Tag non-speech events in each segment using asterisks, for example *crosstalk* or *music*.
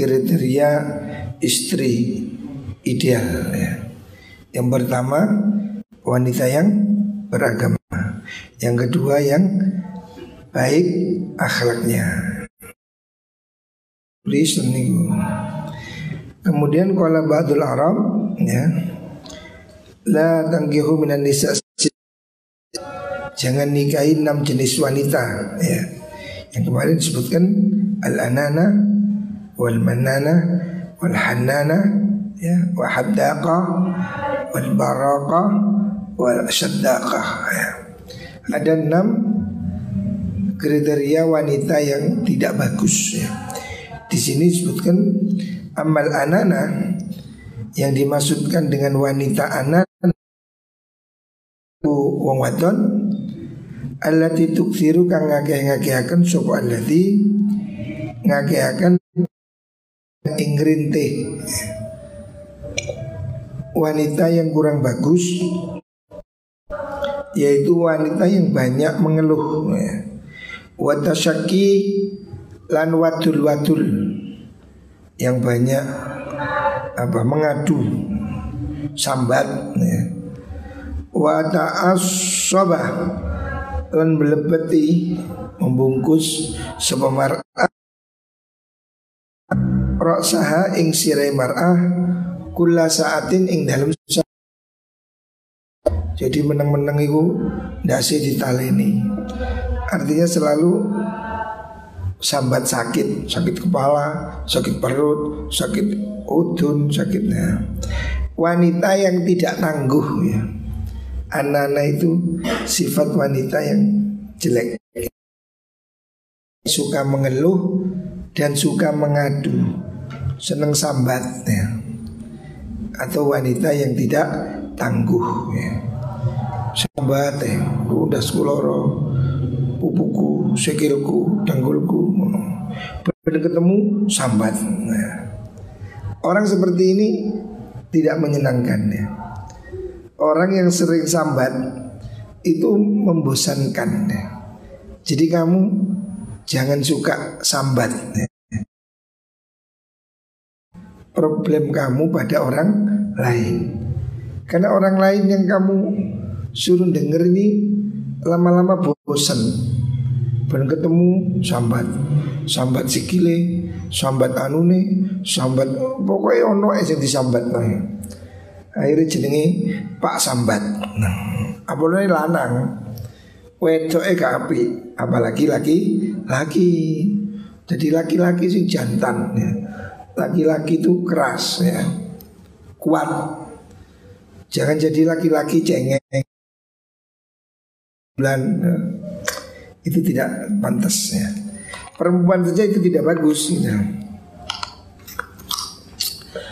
kriteria istri ideal ya. Yang pertama wanita yang beragama. Yang kedua yang baik akhlaknya. Kemudian kalau ba'dul Arab ya. La tanggihu minan nisa Jangan nikahi enam jenis wanita ya. Yang kemarin disebutkan al-anana wal manana wal hanana ya wa wal wal saddaqa ya. Ada enam kriteria wanita yang tidak bagus ya. Di sini disebutkan amal anana yang dimaksudkan dengan wanita anak wong wadon allati tuksiru kang ngakeh-ngakehaken sapa allati ngakehaken Ingrinte Wanita yang kurang bagus Yaitu wanita yang banyak mengeluh ya. Watasaki lan wadul wadul Yang banyak apa mengadu sambat ya. Wa ta'assobah lan melebeti membungkus sebuah roksaha ing sirai mar'ah kula saatin ing dalam jadi meneng-meneng itu dasi ditaleni. Artinya selalu sambat sakit sakit kepala sakit perut sakit udun sakitnya. Wanita yang tidak tangguh ya. Anak-anak itu sifat wanita yang jelek. Suka mengeluh dan suka mengadu seneng sambat ya. atau wanita yang tidak tangguh ya. sambat ya udah sekuloro pupuku sekilku tanggulku pada ketemu sambat ya. orang seperti ini tidak menyenangkan ya orang yang sering sambat itu membosankan ya. jadi kamu jangan suka sambat ya problem kamu pada orang lain. Karena orang lain yang kamu suruh denger ini lama-lama bosan. Ben ketemu sambat, sambat sikile, sambat anune, sambat pokoknya ono aja disambat nah. Akhirnya jenenge Pak Sambat. Nah, apa lanang? Wedoke gak api, apalagi laki laki. Jadi laki-laki sih jantan ya laki-laki itu keras ya. Kuat. Jangan jadi laki-laki cengeng. Bulan ya. itu tidak pantas ya. Perempuan saja itu tidak bagus gitu.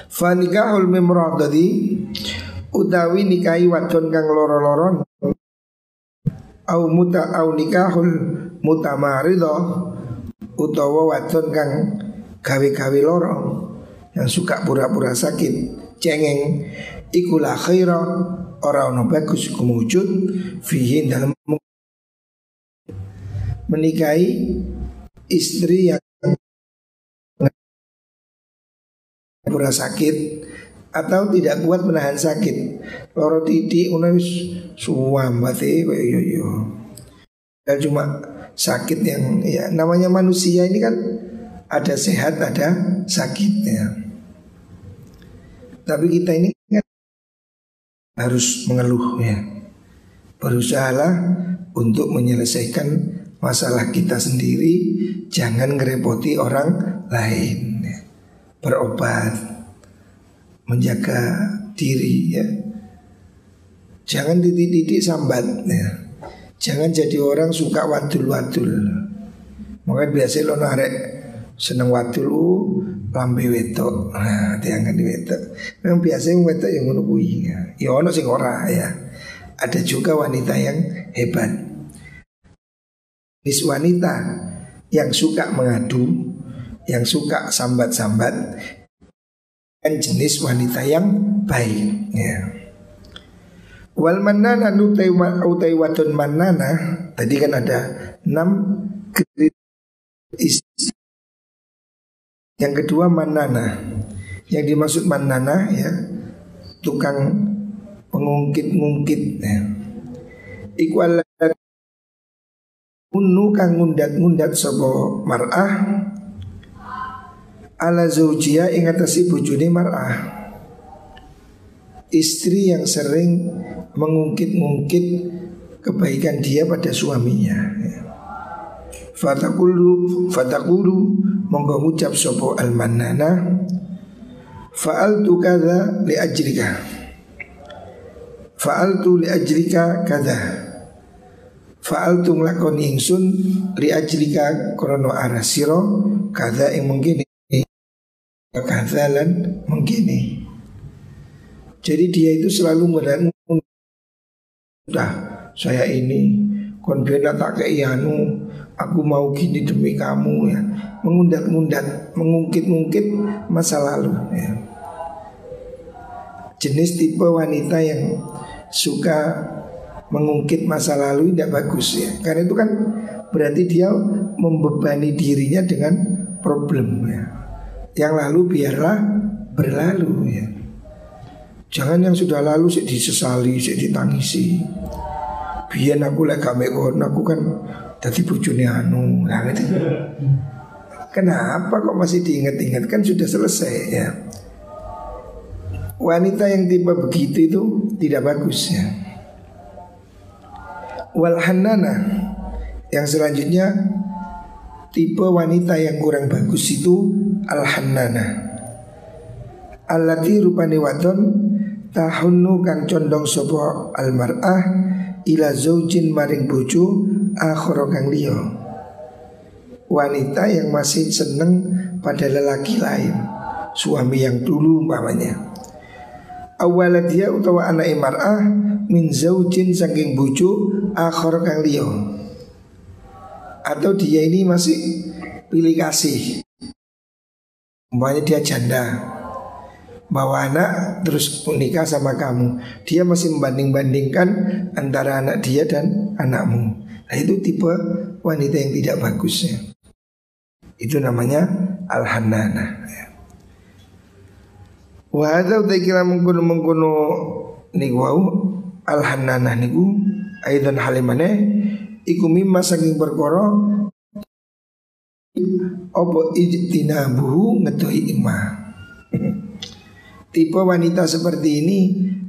Fanikahul memradadi utawi nikahi wadon kang loro-loron au muta au nikahul mutamarido utawa wadon kang gawe-gawe lorong yang suka pura-pura sakit, cengeng, ikulah khaira orang ono bagus kumujud fihin dalam menikahi istri yang pura sakit atau tidak kuat menahan sakit. Loro titik unus suambate yo yo dan cuma sakit yang ya namanya manusia ini kan ada sehat, ada sakitnya. Tapi kita ini kan harus mengeluh ya. Berusahalah untuk menyelesaikan masalah kita sendiri, jangan ngerepoti orang lain. Ya. Berobat, menjaga diri ya. Jangan titik-titik sambat ya. Jangan jadi orang suka wadul-wadul. Makanya biasa lo narek seneng wadul lambe wedok. Nah, diangkat di wedok. Memang biasanya wedok yang ngono kuwi. Ya, ya ono sing ora ya. Ada juga wanita yang hebat. Jenis wanita yang suka mengadu, yang suka sambat-sambat, dan jenis wanita yang baik. Ya. Wal manana utai, utai wadon manana Tadi kan ada enam Yang kedua manana Yang dimaksud manana ya Tukang pengungkit-ngungkit ya. Iku Unu kang ngundat-ngundat sobo mar'ah Ala zaujia ingatasi bujuni mar'ah Istri yang sering mengungkit-ungkit kebaikan dia pada suaminya. Fatakulu fatakulu monggo ngucap sopo almanana faal tu kada li ajrika. Faal tu li ajrika kada faal tu nglakoni ingsun li ajrika krono arasiro kada yang mungkin kadalan mungkin jadi dia itu selalu Udah saya ini konbena tak anu Aku mau gini demi kamu ya Mengundat-undat Mengungkit-ungkit masa lalu ya. Jenis tipe wanita yang Suka Mengungkit masa lalu tidak bagus ya Karena itu kan Berarti dia membebani dirinya dengan Problem ya Yang lalu biarlah Berlalu ya Jangan yang sudah lalu sih disesali, sih ditangisi. Biar aku lagi gak aku kan tadi bujuni anu, nah gitu. Kenapa kok masih diingat-ingat kan sudah selesai ya. Wanita yang tiba begitu itu tidak bagus ya. Walhanana yang selanjutnya tipe wanita yang kurang bagus itu al-hannana. Allati rupani wadon tahunnu kang condong sopo almar'ah ila zaujin maring bojo akhara kang wanita yang masih seneng pada lelaki lain suami yang dulu umpamanya. Awalnya dia utawa anak mar'ah min zaujin saking bojo akhara kang atau dia ini masih pilih kasih. Umpamanya dia janda. Bawa anak terus menikah sama kamu. Dia masih membanding-bandingkan antara anak dia dan anakmu Nah itu tipe wanita yang tidak bagus ya. Itu namanya al-hanana ya. Wa kira mengkono mengkono niku wau al-hanana niku aidan halimane iku mimma saking perkara apa ijtinabuhu ngedohi imah tipe wanita seperti ini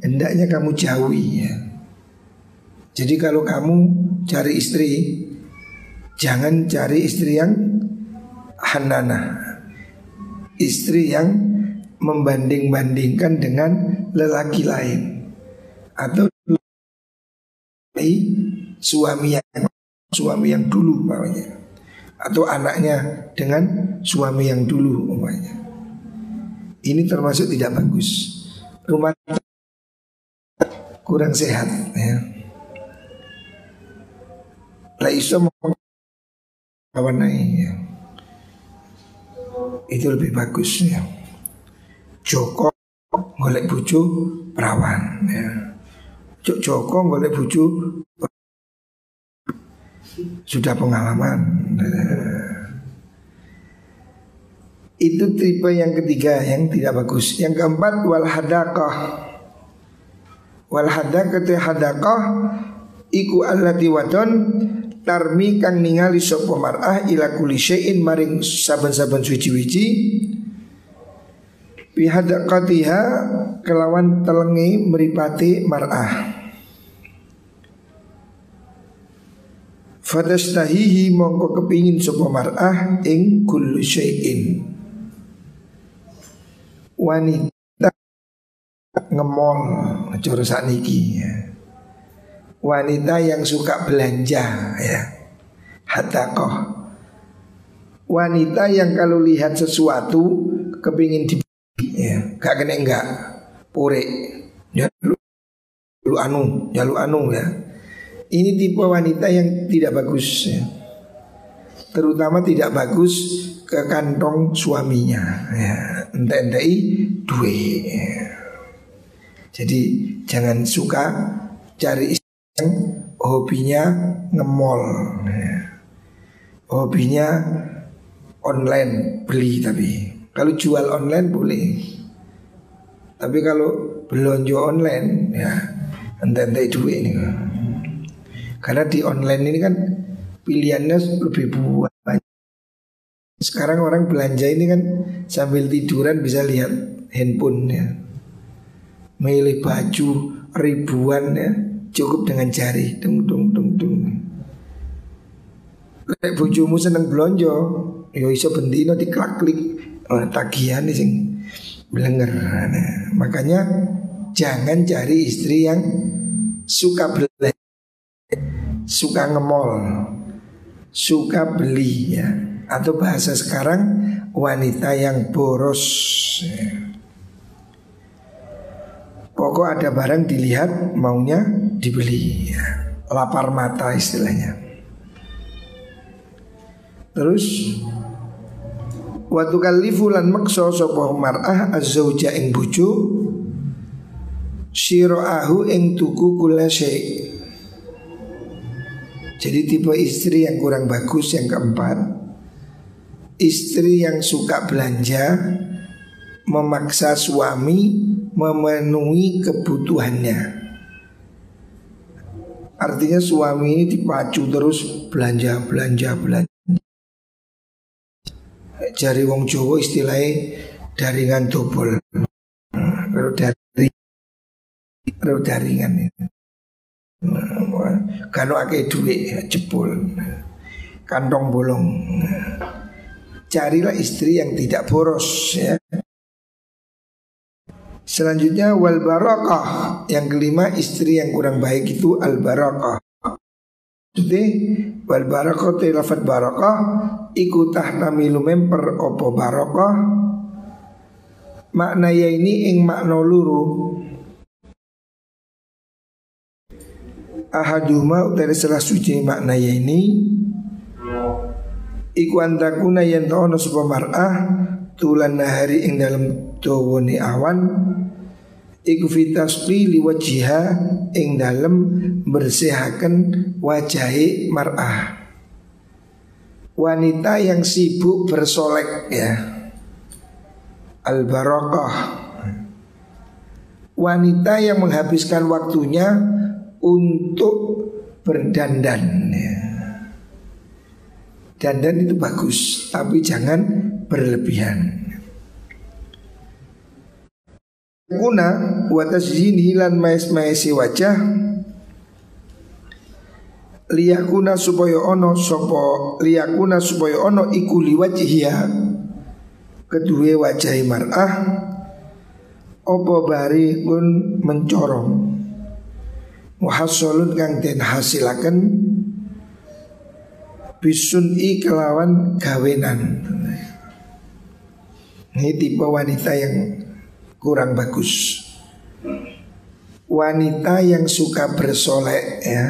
hendaknya kamu jauhi ya. Jadi kalau kamu cari istri jangan cari istri yang hanana. Istri yang membanding-bandingkan dengan lelaki lain atau suami yang suami yang dulu namanya atau anaknya dengan suami yang dulu umpamanya. Ini termasuk tidak bagus. Rumah kurang sehat ya. Iso kawan ya. Itu lebih bagus ya. Joko golek bucu perawan ya. Joko golek bucu sudah pengalaman. Ya. Itu tipe yang ketiga yang tidak bagus. Yang keempat wal hadaqah. Wal hadaqah hadaqah iku allati wadon tarmi kang ningali sapa mar'ah ila kulli maring saben-saben suci-wici bi hadaqatiha kelawan telengi meripati mar'ah. Fadastahihi mongko kepingin sapa mar'ah ing syai'in wanita ngemol cara niki ya. Wanita yang suka belanja ya. Hatakoh. Wanita yang kalau lihat sesuatu kepingin di ya, gak kena enggak pure ya lu, lu anu ya lu anu ya ini tipe wanita yang tidak bagus ya. terutama tidak bagus ke kantong suaminya ya entek-entek duit ya. jadi jangan suka cari istri hobinya ngemol ya. hobinya online beli tapi. Kalau jual online boleh. Tapi kalau belanja online ya ente-ente duit ini. Karena di online ini kan pilihannya lebih banyak. Sekarang orang belanja ini kan sambil tiduran bisa lihat handphone ya milih baju ribuan ya cukup dengan jari dung dung dung dung Lek bojomu seneng blonjo, ya iso bendino diklik-klik oh, tagihan sing blenger. Nah, makanya jangan cari istri yang suka beli, suka ngemol, suka beli ya. Atau bahasa sekarang wanita yang boros. Ya. Pokok ada barang dilihat maunya dibeli ya. Lapar mata istilahnya. Terus Waktu kalifu lan makso sapa mar'ah az-zauja ing bojo Siro'ahu ing tuku kula Jadi tipe istri yang kurang bagus yang keempat Istri yang suka belanja Memaksa suami memenuhi kebutuhannya Artinya suami ini dipacu terus belanja, belanja, belanja jari wong Jawa istilahnya daringan dobol. Kalau dari kalau daringan itu. Kalau akeh duit jebol. Kantong bolong. Carilah istri yang tidak boros ya. Selanjutnya wal barakah. Yang kelima istri yang kurang baik itu al barakah. Jadi wal barakah te lafat barakah iku tahtamilu memper opo barakah makna ya ini ing makna luru ahaduma dari salah suci makna ya ini iku antakuna yen ono sapa mar'ah tulan nahari ing dalam dawone awan iku fitasqi liwajiha ing dalem bersihaken wajahi mar'ah. Wanita yang sibuk bersolek ya. Al barokah wanita yang menghabiskan waktunya untuk berdandan ya. dandan itu bagus tapi jangan berlebihan Kuna watas zini lan mais maesi wajah liyakuna supaya ono sopo liyakuna supaya ono iku liwajhiha kedua wajah mar'ah opo bari pun mencorong. Muhasolun kang den hasilaken bisun i kelawan gawenan. Ini tipe wanita yang kurang bagus. Wanita yang suka bersolek ya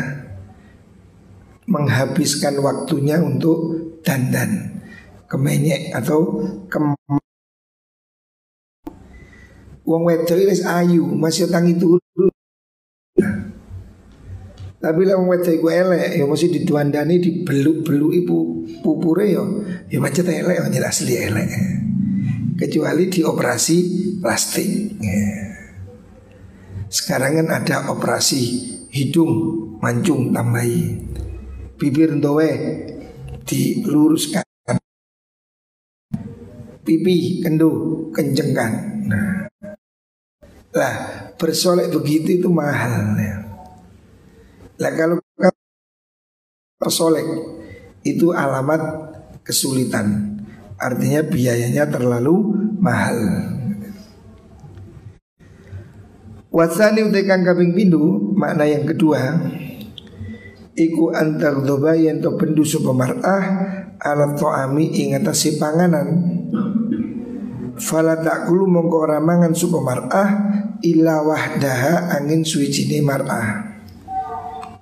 menghabiskan waktunya untuk dandan kemenyek atau kem Wong wedok wis ayu, masih tangi turu. Tapi lah wong wedok iku elek, ya mesti diduandani dibeluk-beluk ibu pupure yo, ya macet elek, ya asli elek kecuali di operasi plastik. Ya. Sekarang kan ada operasi hidung mancung tambahi, bibir doe diluruskan, pipi kendu kencengkan. Nah, lah bersolek begitu itu mahal ya. Lah kalau bersolek itu alamat kesulitan Artinya biayanya terlalu mahal Wasani utekan kaping pindu Makna yang kedua Iku antar doba yang to pendu pemar'ah Alat to'ami ingatasi panganan Fala takulu mongko ora mangan supa mar'ah angin mar'ah.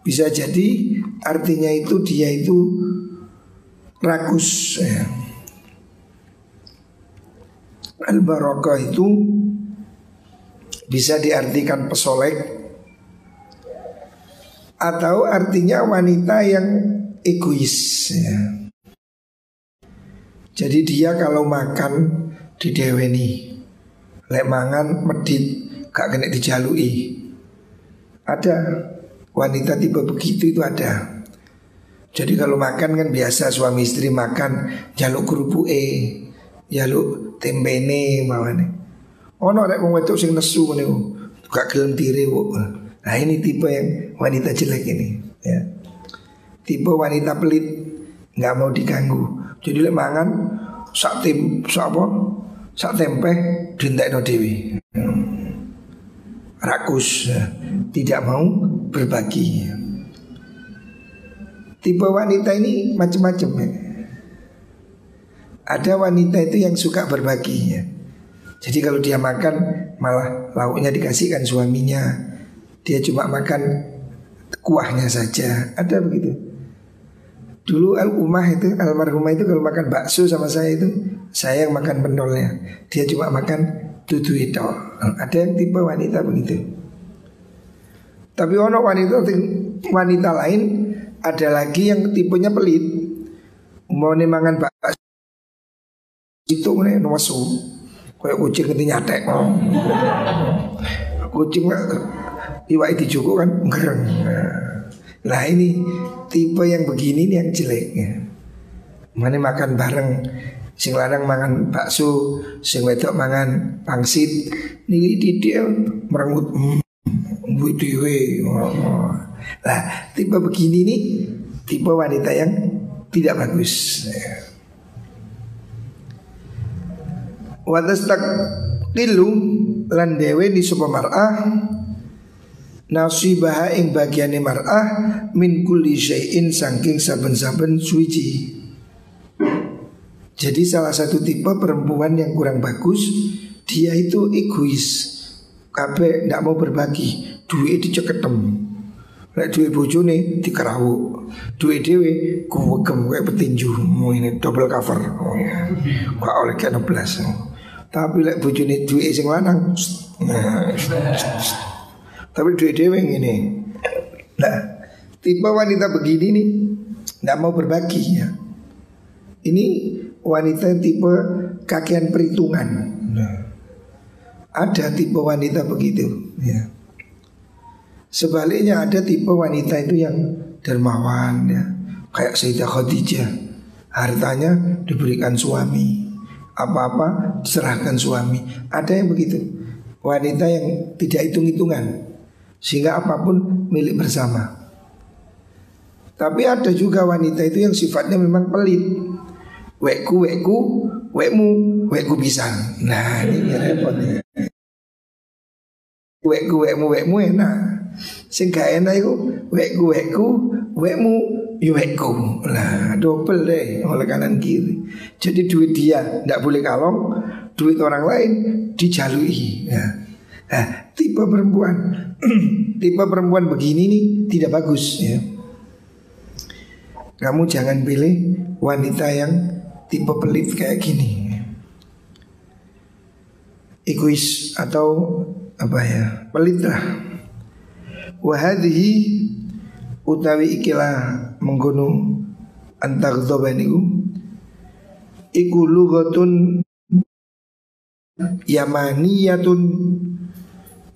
Bisa jadi artinya itu dia itu rakus ya. Al barokah itu bisa diartikan pesolek atau artinya wanita yang egois ya. Jadi dia kalau makan di dideweni lek mangan medit gak kena dijalui ada. Wanita tipe begitu itu ada. Jadi kalau makan kan biasa suami istri makan jaluk kerupuk e jaluk tembene mawane ono rek wong wedok sing nesu ngene gak gelem diri nah ini tipe yang wanita jelek ini ya. Tipe wanita pelit nggak mau diganggu. Jadi lek mangan sak tim sak apa? Sak tempe dintekno dewi. Rakus ya. tidak mau berbagi. Tipe wanita ini macam-macam ya. Ada wanita itu yang suka berbagi ya. jadi kalau dia makan malah lauknya dikasihkan suaminya dia cuma makan kuahnya saja ada begitu Dulu al umah itu almarhumah itu kalau makan bakso sama saya itu saya yang makan pendolnya. Dia cuma makan dudu itu. Ada yang tipe wanita begitu. Tapi ono wanita wanita lain ada lagi yang tipenya pelit. Mau nih makan bakso itu nih nuasu. Kayak kucing itu nyatek. Kucing iwak itu cukup kan gereng. Nah ini tipe yang begini nih yang jelek ya. Mana makan bareng Sing lanang mangan bakso, sing wedok mangan pangsit. Niki didik merengut mbui dhewe. Nah, tipe begini nih tipe wanita yang tidak bagus. Wadas tak tilu lan dewe di mar'ah nasibaha ing bagiane mar'ah min kulli syai'in saking saben-saben suci. Jadi salah satu tipe perempuan yang kurang bagus dia itu egois. Kabeh ndak mau berbagi, duit diceketem. Lek duit bojone dikerawu. Duit dhewe kuwegem kayak petinju. Mau ini double cover. Oh ya. Kok oleh kena. Tapi lek bojone duit sing lanang. Tapi duit dewe ini. Nah, tipe wanita begini nih nggak mau berbagi ya. Ini wanita tipe kakian perhitungan. Nah, ada tipe wanita begitu. Ya. Sebaliknya ada tipe wanita itu yang dermawan ya. Kayak Sayyidah Khadijah. Hartanya diberikan suami. Apa-apa diserahkan suami. Ada yang begitu. Wanita yang tidak hitung-hitungan. Sehingga apa pun milik bersama Tapi ada juga wanita itu yang sifatnya memang pelit Wekku, wekku, wekmu, wekku bisa Nah ini repot ya Wekku, wekmu, wekmu enak Sing gak enak itu Wekku, wekku, wekmu, yuwekku Nah double deh oleh kanan kiri Jadi duit dia tidak boleh kalong Duit orang lain dijalui Nah Nah, tipe perempuan, *clears throat* tipe perempuan begini nih tidak bagus ya. Kamu jangan pilih wanita yang tipe pelit kayak gini. Egois atau apa ya? Pelit lah. Wahadihi utawi ikilah menggunung antar niku iku lugatun yamaniyatun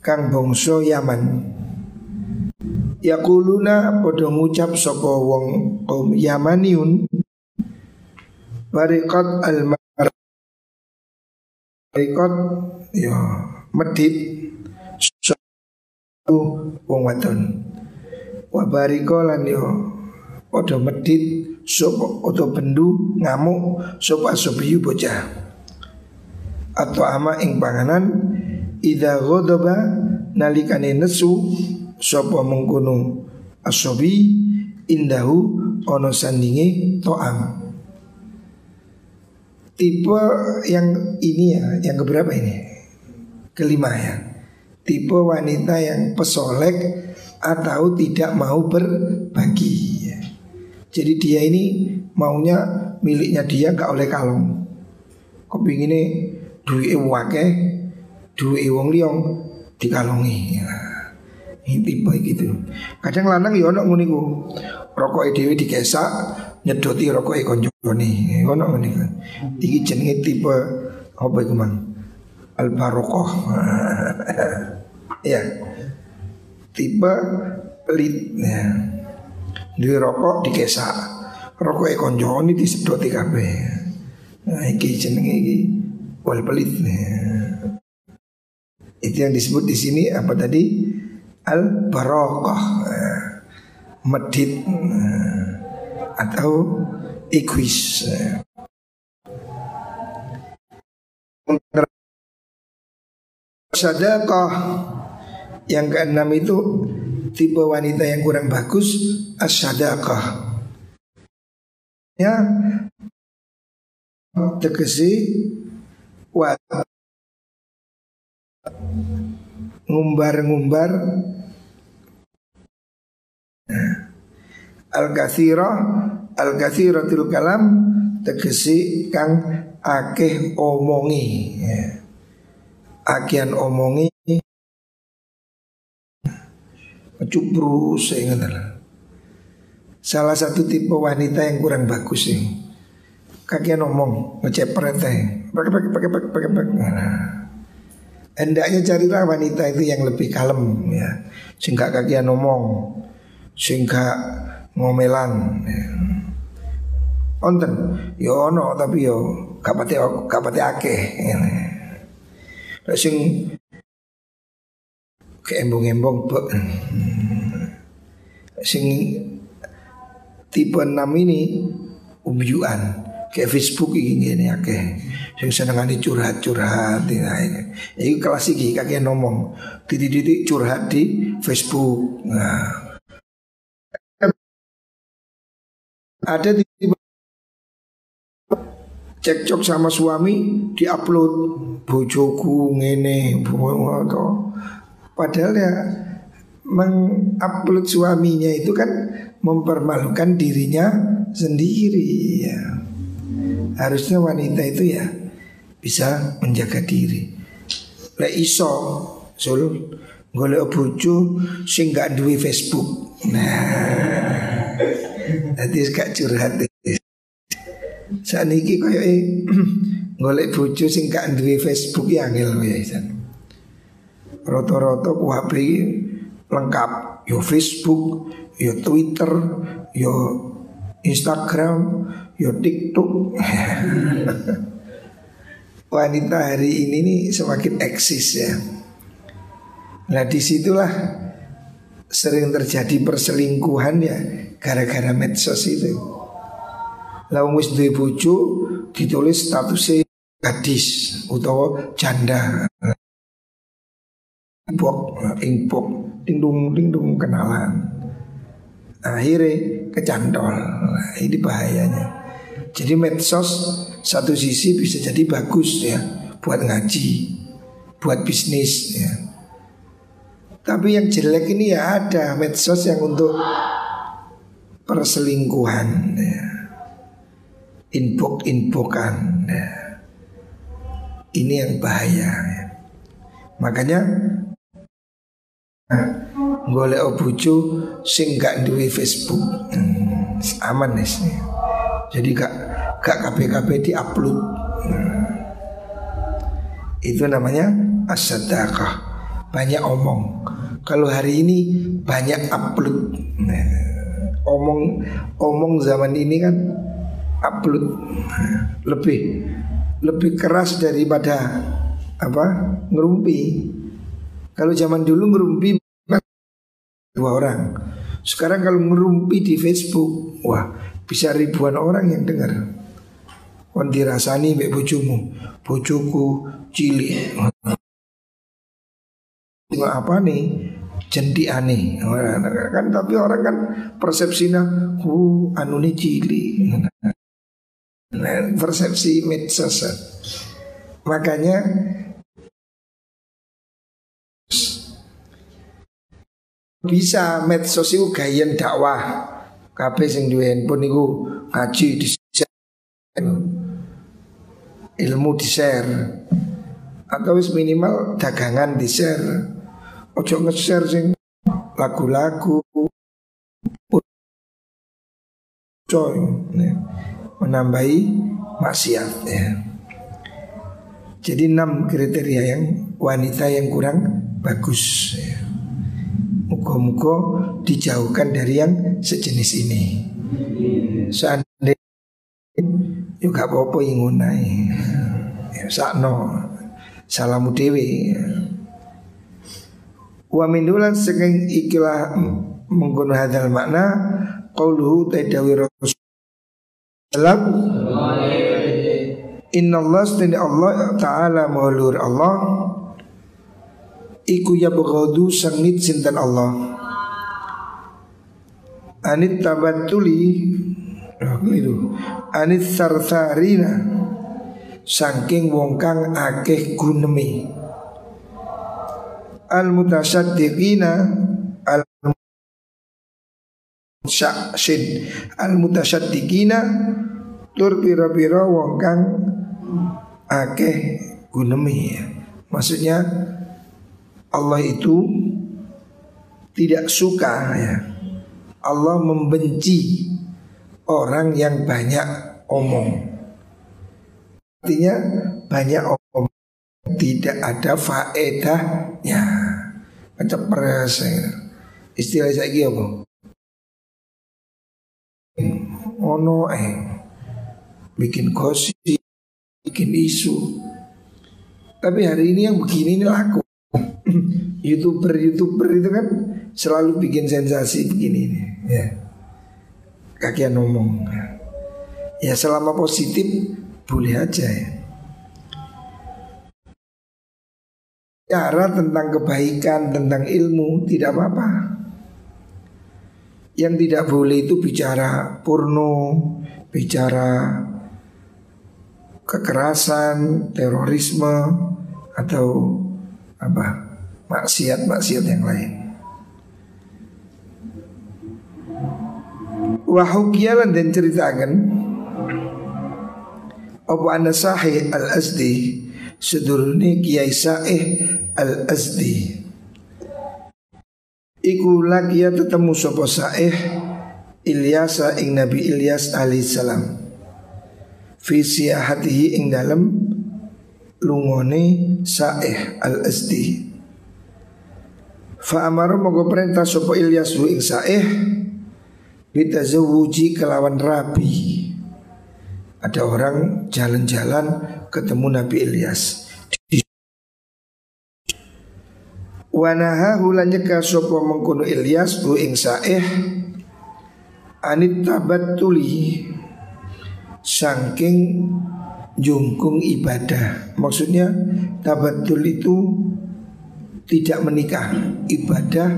kang bangsa Yaman. Yakuluna padha ngucap sapa wong kaum Yamaniun Bariqat al Bariqat ya medit wong wadon. Wa bariko lan yo padha medit sapa utawa bendu ngamuk sapa asobiyu bocah. Atau ama ing panganan Ida ghadaba nalikane nesu sapa mengkono asobi indahu ono sandinge to'am tipe yang ini ya, yang keberapa ini? Kelima ya. Tipe wanita yang pesolek atau tidak mau berbagi. Ya. Jadi dia ini maunya miliknya dia gak oleh kalong. Kepinginnya duit wake, duit wong liong dikalongi. Ya. Ini tipe gitu. Kadang lanang ya ono ngono Rokok dhewe dikesak, nyedoti rokok e koncone. Ngono ngene kan. Iki jenenge tipe apa iku Mang? Al barokoh. *laughs* ya. Tipe pelit ya. Duwe rokok dikesak. Rokok e koncone disedoti kabeh. Nah, iki jenenge iki wal pelit. Itu yang disebut di sini apa tadi? Al barokoh. Ya. Medit atau equis. Sadaqah yang keenam itu tipe wanita yang kurang bagus as-sadaqah. Ya tegesi wat ngumbar-ngumbar Al-kathira Al-kathiratul kalam Tegesi kang akeh omongi ya. Akian omongi Cupru sehingga Salah satu tipe wanita yang kurang bagus sih Kakian ngomong Ngecepret Pakai pakai pakai pakai pakai pakai nah. Hendaknya carilah wanita itu yang lebih kalem ya Sehingga kakian ngomong Sehingga ngomelan. Onten, yo ono tapi yo kapate kapate akeh. Lah sing keembong-embong sing tipe 6 ini umjuan kayak Facebook ini ini akeh. Sing senengane curhat-curhat ya ini. Kelas iki kakek ngomong. Titik-titik curhat di Facebook. Nah. Ada di cekcok sama suami diupload. Bojoku ngene padahal ya mengupload suaminya itu kan mempermalukan dirinya sendiri ya. Harusnya wanita itu ya bisa menjaga diri. Le iso sul golek bojo sing gak duwe Facebook. Nah Nanti gak curhat. Saat ini kaya Ngolek bojo sing gak duwe Facebook ya angel ya Roto-roto ku HP lengkap Yo Facebook, yo Twitter, yo Instagram, yo TikTok *laughs* Wanita hari ini nih semakin eksis ya Nah di situlah sering terjadi perselingkuhan ya gara-gara medsos itu. Lalu wis duwe ditulis statusnya gadis utawa janda. Impok, impok, dingdung, dingdung kenalan. Akhirnya kecantol. Nah, ini bahayanya. Jadi medsos satu sisi bisa jadi bagus ya buat ngaji, buat bisnis ya. Tapi yang jelek ini ya ada medsos yang untuk perselingkuhan ya. Inpok-inpokan ya. Ini yang bahaya ya. Makanya Golek obucu sing gak duwe Facebook. Hmm, aman nih jadi gak gak KPKP di upload hmm. itu namanya asadakah banyak omong. Kalau hari ini banyak upload. Nah, omong omong zaman ini kan upload. Lebih lebih keras daripada apa? Ngerumpi. Kalau zaman dulu ngerumpi dua orang. Sekarang kalau ngerumpi di Facebook, wah bisa ribuan orang yang dengar. Kon dirasani mbek bojomu, bojoku cilik. apa nih? jendi aneh kan tapi orang kan persepsinya hu anu cili Nah, persepsi medsos. Makanya bisa medsos itu gayen dakwah. Kabeh sing duwe handphone niku ngaji di ilmu di share atau minimal dagangan di share. Ojo nge-share sing lagu-lagu coy menambahi maksiat ya. Jadi enam kriteria yang wanita yang kurang bagus ya. Muka-muka dijauhkan dari yang sejenis ini. Seandainya juga apa-apa yang ngunai ya, Sakno. Salamu dewi Wa min dulan saking ikilah menggunakan hadal makna qauluhu tadawi rasul Inna Allah Allah Ta'ala maulur Allah Iku ya begodu sangit sintan Allah. Anit tabatuli itu? Anit sarsarina. Sangking wong kang akeh gunemi. Al mutasaddiqina. Al syaksin Al mutasaddiqina. Tur pira-pira wong kang akeh gunemi. Maksudnya Allah itu tidak suka ya. Allah membenci orang yang banyak omong. Artinya banyak omong tidak ada faedahnya. Macam peras Istilah saya apa? Ono eh bikin gosip, bikin isu. Tapi hari ini yang begini ini laku. *laughs* Youtuber-youtuber itu kan selalu bikin sensasi begini ini. Ya. Kakian ngomong. Ya selama positif boleh aja ya. Cara tentang kebaikan, tentang ilmu tidak apa-apa. Yang tidak boleh itu bicara porno, bicara kekerasan, terorisme atau apa maksiat-maksiat yang lain. Wahukiyalan dan ceritakan Apa anda sahih al-azdi? Seduruni kiai sahih al-azdi. Iku lagi ya tetemu sopo sahih Ilyasa ing Nabi Ilyas alaihissalam Fi siyahatihi ing dalam lungone Sa'ih al-Azdi Fa amara mogo perintah sopo Ilyas hu ing Sa'ih Bitazawuji kelawan rapi Ada orang jalan-jalan ketemu Nabi Ilyas Wanaha hula nyeka sopo mengkono Ilyas hu ing Sa'ih Anit tabat tuli Sangking jungkung ibadah. Maksudnya tabatul itu tidak menikah, ibadah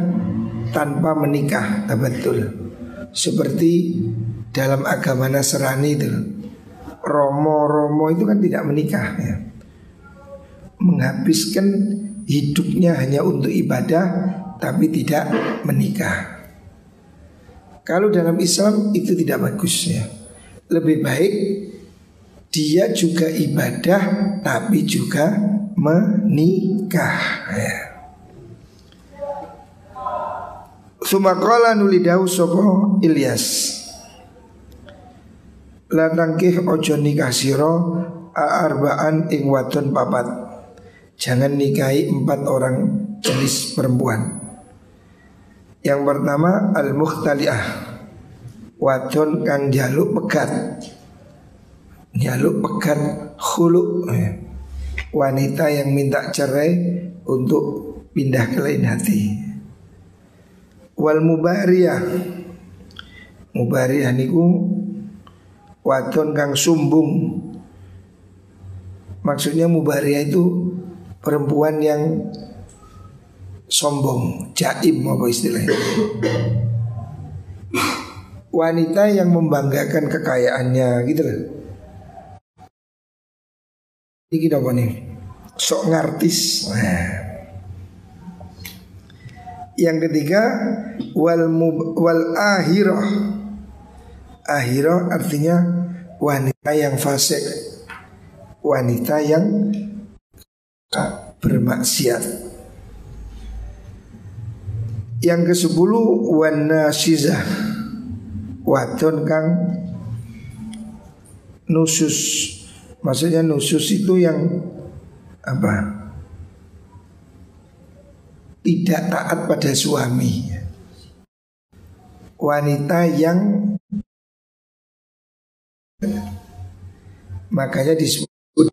tanpa menikah tabatul. Seperti dalam agama Nasrani itu Romo-romo itu kan tidak menikah ya. Menghabiskan hidupnya hanya untuk ibadah tapi tidak menikah. Kalau dalam Islam itu tidak bagus ya. Lebih baik dia juga ibadah tapi juga menikah ya. Sumakola nulidahu sopo Ilyas. Latangkih ojo nikah siro Arbaan ing wadon papat. Jangan nikahi empat orang jenis perempuan. Yang pertama Al-Mukhtali'ah. Wadon kang jaluk pegat. Jaluk pekat khulu ya. Wanita yang minta cerai untuk pindah ke lain hati Wal mubariyah Mubariyah niku Wadon kang sumbung Maksudnya mubariyah itu Perempuan yang Sombong Jaim apa istilahnya Wanita yang membanggakan kekayaannya gitu loh Ini apa nih? Sok ngartis. Nah. Yang ketiga wal mub, wal akhirah. Akhirah artinya wanita yang fasik. Wanita yang bermaksiat. Yang ke sepuluh wanasizah wadon kang nusus maksudnya nusus itu yang apa tidak taat pada suami. Wanita yang makanya disebut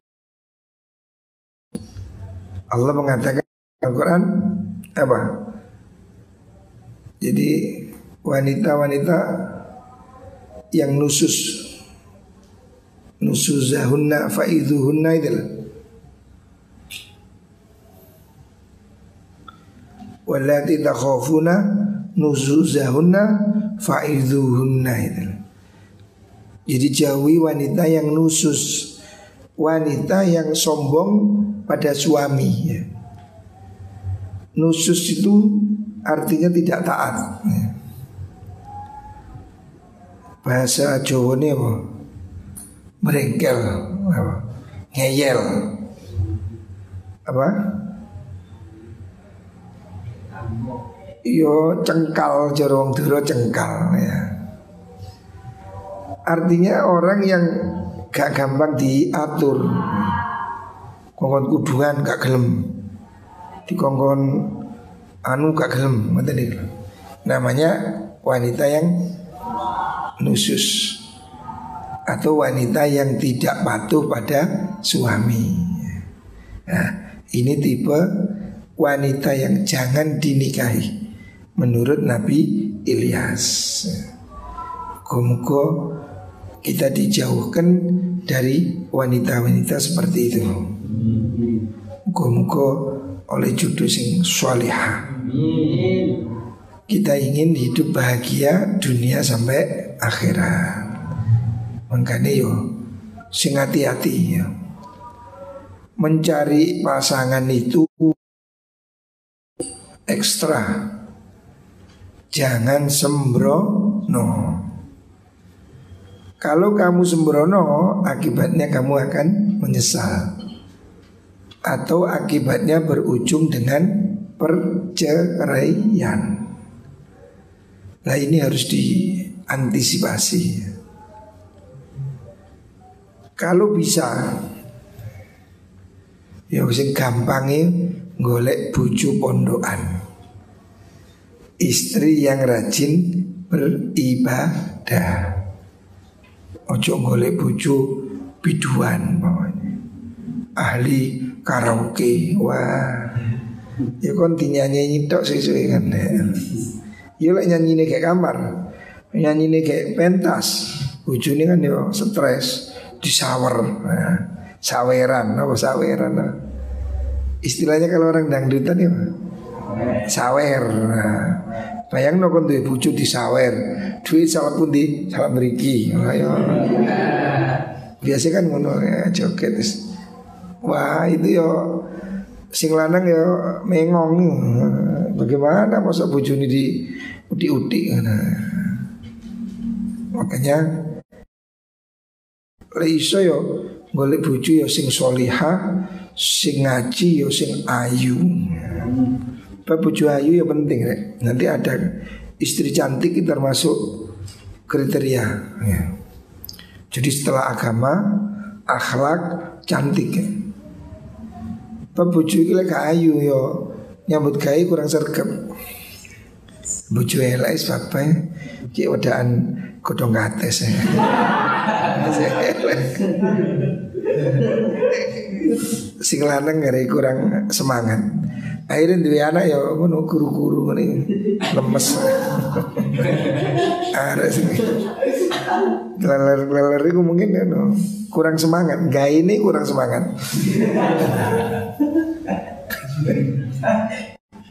Allah mengatakan Al-Quran apa? Jadi wanita-wanita yang nusus nusuzahunna faidhuhunna itu Walati takhafuna nusuzahunna faidhuhunna Jadi jauhi wanita yang nusus Wanita yang sombong pada suami ya. Nusus itu artinya tidak taat ya. Bahasa Jawa ini apa? Merengkel apa? Ngeyel Apa? Yo cengkal jorong duro cengkal ya. Artinya orang yang gak gampang diatur Kongkon kudungan gak gelem Dikongkon anu gak gelem Namanya wanita yang nusus atau wanita yang tidak patuh pada suami. Nah, ini tipe wanita yang jangan dinikahi menurut Nabi Ilyas. Muka kita dijauhkan dari wanita-wanita seperti itu. Muka oleh judul sing solihah. Kita ingin hidup bahagia dunia sampai akhirat. Makanya yo sing hati-hati. Mencari pasangan itu ekstra. Jangan sembrono. Kalau kamu sembrono, akibatnya kamu akan menyesal. Atau akibatnya berujung dengan perceraian. Nah ini harus diantisipasi. Kalau bisa Ya sing gampangnya golek bucu pondokan. Istri yang rajin beribadah. Ojo golek bucu biduan pokoknya Ahli karaoke. Wah. Ya kon dinyanyi tok sesuai kan Ya nyanyi kayak kamar Nyanyi kayak pentas ini kan yo stres disawer. Nah, saweran apa saweran nah. Istilahnya kalau orang dangdutan ya sawer nah. bayang no kon duwe bojo disawer duit salah pun di salah beriki nah, ya. biasa kan ngono ya joget wah itu yo sing lanang yo mengong bagaimana masa ini di uti-uti nah. makanya iso yo golek bojo yo sing soliha, sing ngaji yo sing ayu. Pak bojo ayu ya penting rek. Nanti ada istri cantik itu termasuk kriteria. Ya. Jadi setelah agama, akhlak, cantik. Ya. Pak bojo iki lek ayu yo nyambut gawe kurang sergap. Bojo elek sebabnya ki wedaan kodong kates ya. Sing lanang ngeri kurang semangat. Akhirnya dua anak ya ngono guru-guru ngene lemes. Ada sih. Leler-leler itu mungkin ya no, kurang semangat. Gak ini kurang semangat.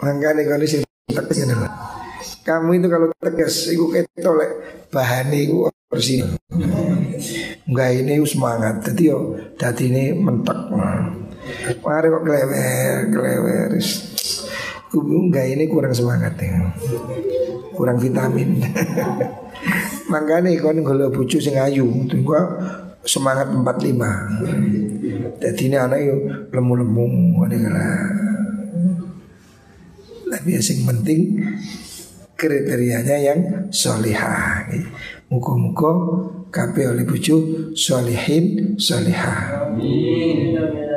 Makanya kondisi tak Kamu itu kalau tegas iku ketolek bahan iku bersih. Enggak ini semangat. Jadi yo dadi ini mentek. Mari kok klewer, klewer. Enggak ini kurang semangat ya. Kurang vitamin. *laughs* Makanya kon kalau bucu sing ayu, tunggu semangat 45. Jadi ini anak yo lemu-lemu Tapi yang penting kriterianya yang solihah. Muka-muka kabeh oleh bucu solihin solihah. Amin.